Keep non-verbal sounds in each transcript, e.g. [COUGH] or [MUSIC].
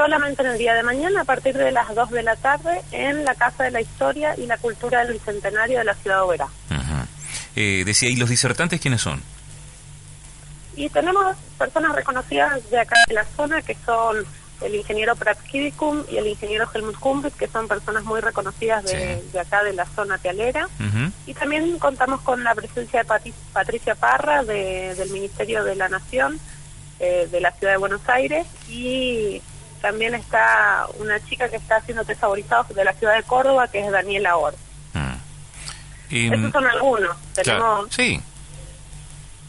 solamente en el día de mañana a partir de las 2 de la tarde en la Casa de la Historia y la Cultura del Bicentenario de la Ciudad de Oberá. Eh, decía, ¿y los disertantes quiénes son? Y tenemos personas reconocidas de acá de la zona que son el ingeniero Pratkidicum y el ingeniero Helmut Kumbit, que son personas muy reconocidas de, acá de la zona tealera. Y también contamos con la presencia de Patricia Parra del Ministerio de la Nación eh, de la Ciudad de Buenos Aires y también está una chica que está haciendo test favorizados de la ciudad de Córdoba, que es Daniela Or. Mm. Esos son algunos. Tenemos, sí.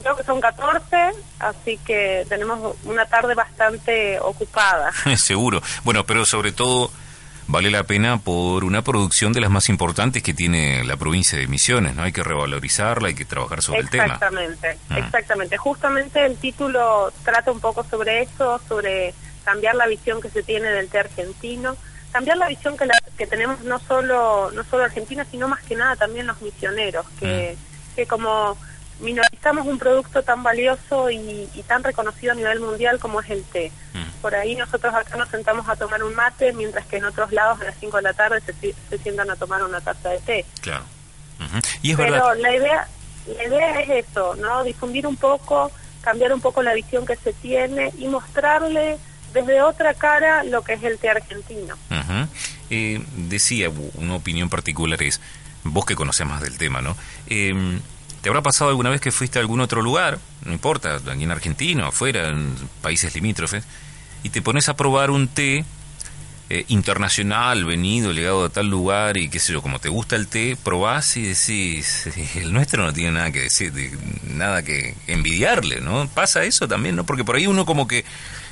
Creo que son 14, así que tenemos una tarde bastante ocupada. [LAUGHS] Seguro. Bueno, pero sobre todo vale la pena por una producción de las más importantes que tiene la provincia de Misiones, ¿no? Hay que revalorizarla, hay que trabajar sobre el tema. Exactamente, mm. exactamente. Justamente el título trata un poco sobre eso, sobre cambiar la visión que se tiene del té argentino, cambiar la visión que, que tenemos no solo no solo Argentina, sino más que nada también los misioneros, que, mm. que como minorizamos un producto tan valioso y, tan reconocido a nivel mundial como es el té. Mm. Por ahí nosotros acá nos sentamos a tomar un mate, mientras que en otros lados a las 5 de la tarde se, se, sientan a tomar una taza de té. Claro. y es Pero la idea, la idea es eso, ¿no? Difundir un poco, cambiar un poco la visión que se tiene y mostrarle desde otra cara lo que es el té argentino. Decía, una opinión particular es, vos que conocés más del tema, ¿no? Eh, ¿Te habrá pasado alguna vez que fuiste a algún otro lugar, no importa, aquí en Argentina, afuera, en países limítrofes, y te pones a probar un té eh, internacional, venido, llegado a tal lugar, y qué sé yo, como te gusta el té, probás y decís, el nuestro no tiene nada que decir, nada que envidiarle, ¿no? Pasa eso también, ¿no? Porque por ahí uno como que,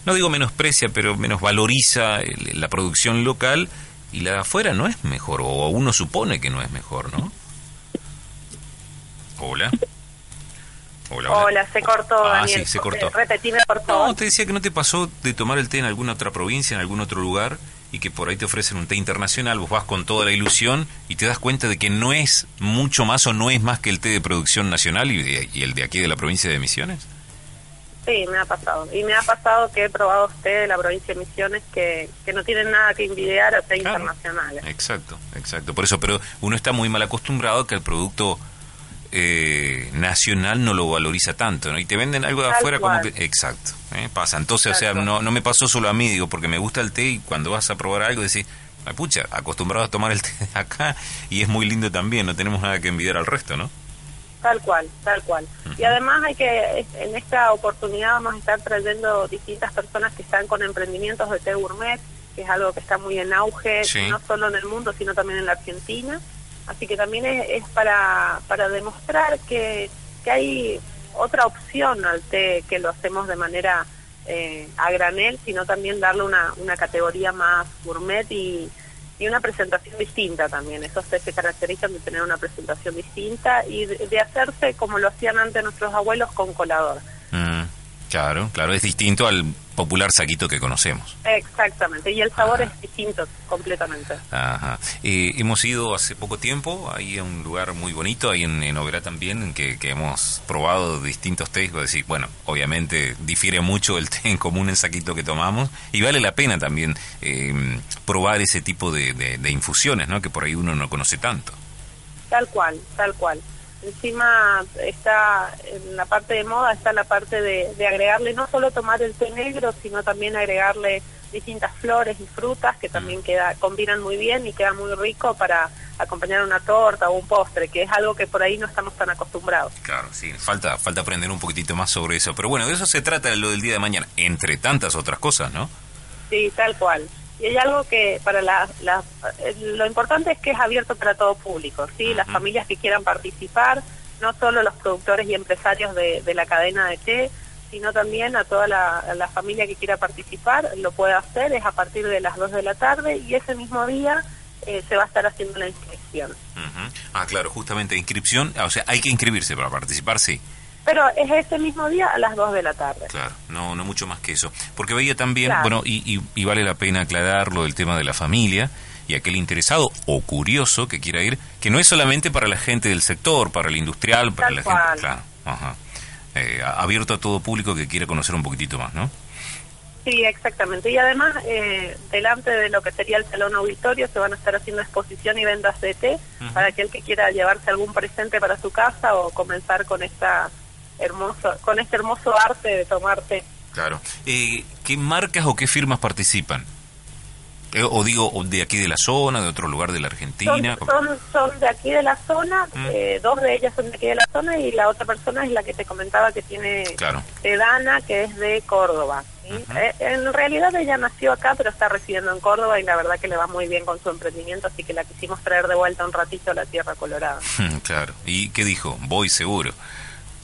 no digo menosprecia, pero menos valoriza la producción local y la de afuera no es mejor, o uno supone que no es mejor, ¿no? Hola. Hola, hola. se cortó, ah, Sí, se cortó. Repetime, por favor. No, te decía que no te pasó de tomar el té en alguna otra provincia, en algún otro lugar, y que por ahí te ofrecen un té internacional, vos vas con toda la ilusión y te das cuenta de que no es mucho más o no es más que el té de producción nacional y, y el de aquí de la provincia de Misiones. Sí, me ha pasado. Y me ha pasado que he probado té de la provincia de Misiones que, que no tienen nada que envidiar a té internacionales. Exacto, exacto. Por eso, pero uno está muy mal acostumbrado a que el producto eh, nacional no lo valoriza tanto, ¿no? Y te venden algo de afuera como que... Exacto, ¿eh? pasa. Entonces, o sea, no, no me pasó solo a mí, digo, porque me gusta el té y cuando vas a probar algo decís, pucha, acostumbrado a tomar el té acá y es muy lindo también, no tenemos nada que envidiar al resto, ¿no? Tal cual, tal cual. Y además hay que, en esta oportunidad vamos a estar trayendo distintas personas que están con emprendimientos de té gourmet, que es algo que está muy en auge, no solo en el mundo, sino también en la Argentina. Así que también es, para, para demostrar que, que, hay otra opción al té que lo hacemos de manera eh, a granel, sino también darle una, una categoría más gourmet y, y una presentación distinta también. Esos se caracterizan de tener una presentación distinta y de, hacerse como lo hacían antes nuestros abuelos con colador. Mm, claro, claro, es distinto al popular saquito que conocemos. Exactamente, y el sabor es distinto completamente. Ajá. Eh, hemos ido hace poco tiempo, ahí a un lugar muy bonito, ahí en, en Oberá también, en que, hemos probado distintos tés, decir, bueno, obviamente difiere mucho el té en común en saquito que tomamos, y vale la pena también eh, probar ese tipo de, de infusiones, ¿no? que por ahí uno no conoce tanto. Tal cual, tal cual. Encima está en la parte de moda, está la parte de, agregarle no solo tomar el té negro, sino también agregarle distintas flores y frutas que también queda, combinan muy bien y queda muy rico para acompañar una torta o un postre, que es algo que por ahí no estamos tan acostumbrados. Claro, sí, falta, falta aprender un poquitito más sobre eso. Pero bueno, de eso se trata lo del día de mañana, entre tantas otras cosas, ¿no? Sí, tal cual. Y hay algo que para la, eh, lo importante es que es abierto para todo público, ¿sí? Las familias que quieran participar, no solo los productores y empresarios de, la cadena de té, sino también a toda la, familia que quiera participar, lo puede hacer, es a partir de las 2 de la tarde y ese mismo día eh, se va a estar haciendo la inscripción. Ah, claro, justamente inscripción, o sea, hay que inscribirse para participar, sí. Pero es ese mismo día a las 2 de la tarde. Claro, no, no mucho más que eso. Porque veía también, bueno, y, y, vale la pena aclararlo, el tema de la familia y aquel interesado o curioso que quiera ir, que no es solamente para la gente del sector, para el industrial, para la gente, claro, ajá. Eh, abierto a todo público que quiera conocer un poquitito más, ¿no? Sí, exactamente. Y además, eh, delante de lo que sería el salón auditorio, se van a estar haciendo exposición y ventas de té para aquel que quiera llevarse algún presente para su casa o comenzar con esta hermoso, con este hermoso arte de tomar té. Claro. Eh, ¿Qué marcas o qué firmas participan? Eh, o digo, de aquí de la zona, de otro lugar de la Argentina. Son, son, de aquí de la zona, mm. eh, dos de ellas son de aquí de la zona y la otra persona es la que te comentaba que tiene claro. Dana, que es de Córdoba. Eh, en realidad ella nació acá, pero está residiendo en Córdoba y la verdad que le va muy bien con su emprendimiento, así que la quisimos traer de vuelta un ratito a la Tierra Colorada. [LAUGHS] claro. ¿Y qué dijo? Voy seguro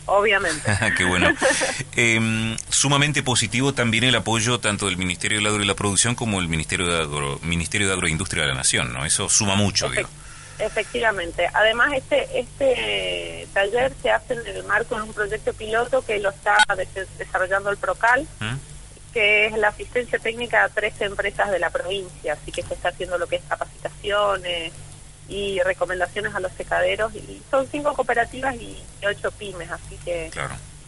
obviamente. [LAUGHS] Qué bueno. [LAUGHS] Em, sumamente positivo también el apoyo tanto del Ministerio del Agro y la Producción como el Ministerio de, Agro, Ministerio de Agroindustria de la Nación, ¿no? Eso suma mucho, digo. Efectivamente. Además, este, este taller se hace en el marco de un proyecto piloto que lo está desarrollando el PROCAL, ¿Mm? que es la asistencia técnica a tres empresas de la provincia, así que se está haciendo lo que es capacitaciones, y recomendaciones a los secaderos y son cinco cooperativas y ocho pymes así que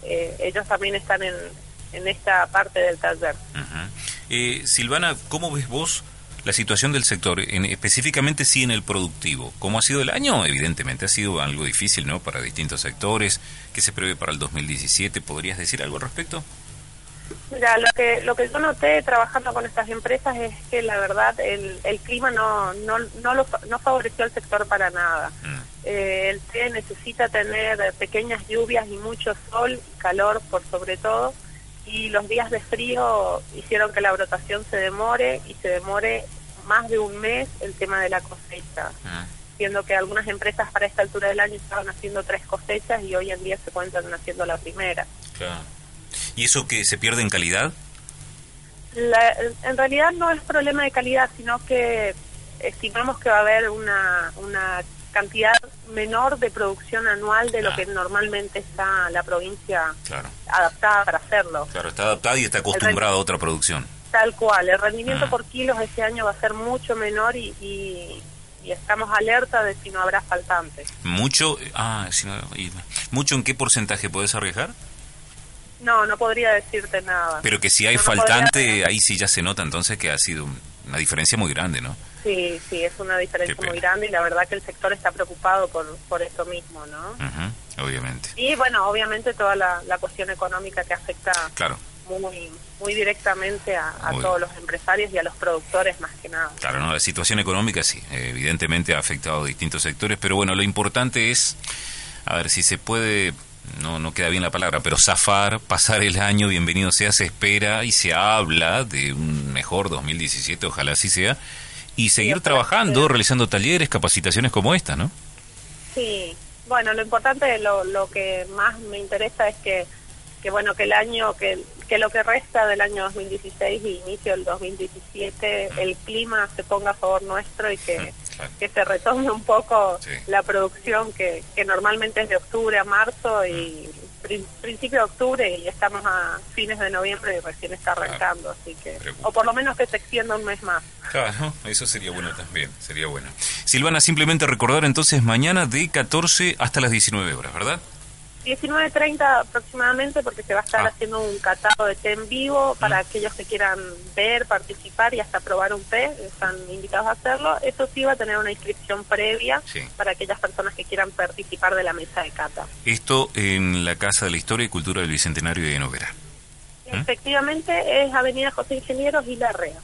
eh, ellos también están en, en esta parte del taller. Eh, Silvana cómo ves vos la situación del sector en, específicamente sí en el productivo. Cómo ha sido el año evidentemente ha sido algo difícil no para distintos sectores. Qué se prevé para el 2017 podrías decir algo al respecto Mira, lo que, lo que yo noté trabajando con estas empresas es que la verdad el, el clima no, no, no, lo, no favoreció al sector para nada. Mm. Eh, el té necesita tener pequeñas lluvias y mucho sol calor por sobre todo. Y los días de frío hicieron que la brotación se demore y se demore más de un mes el tema de la cosecha. Mm. Siendo que algunas empresas para esta altura del año estaban haciendo tres cosechas y hoy en día se cuentan haciendo la primera. Claro. ¿Y eso que se pierde en calidad? en realidad no es problema de calidad, sino que estimamos que va a haber una, una cantidad menor de producción anual de lo que normalmente está la provincia adaptada para hacerlo. Claro, está adaptada y está acostumbrada a otra producción. Tal cual, el rendimiento ah. por kilos este año va a ser mucho menor y, y, estamos alerta de si no habrá faltantes. ¿Mucho? Ah, ¿Mucho en qué porcentaje puedes arriesgar? No, no podría decirte nada. Pero que si hay faltante, ahí sí ya se nota entonces que ha sido una diferencia muy grande, ¿no? Sí, sí, es una diferencia muy grande y la verdad que el sector está preocupado por, por esto mismo, ¿no? obviamente. Y bueno, obviamente toda la, cuestión económica que afecta claro. muy, muy directamente a, todos los empresarios y a los productores más que nada. Claro, no, la situación económica sí, evidentemente ha afectado a distintos sectores, pero bueno, lo importante es, a ver, si se puede no, no queda bien la palabra, pero zafar, pasar el año, bienvenido sea, se espera y se habla de un mejor 2017, ojalá así sea, y seguir trabajando, realizando talleres, capacitaciones como esta, ¿no? Sí, bueno, lo importante, lo, lo que más me interesa es que, que bueno, que el año, que, que lo que resta del año 2016 y inicio del 2017, el clima se ponga a favor nuestro y que que se retome un poco la producción que, que normalmente es de octubre a marzo y principio de octubre y estamos a fines de noviembre y recién está arrancando, así que o por lo menos que se extienda un mes más. Claro, eso sería bueno también, sería bueno. Silvana, simplemente recordar entonces mañana de 14 hasta las 19 horas, ¿verdad? 19.30 aproximadamente porque se va a estar ah. haciendo un catado de té en vivo para aquellos que quieran ver, participar y hasta probar un té, están invitados a hacerlo. Eso sí va a tener una inscripción previa para aquellas personas que quieran participar de la mesa de cata. Esto en la Casa de la Historia y Cultura del Bicentenario de Novera. Efectivamente es Avenida José Ingenieros y La Rea.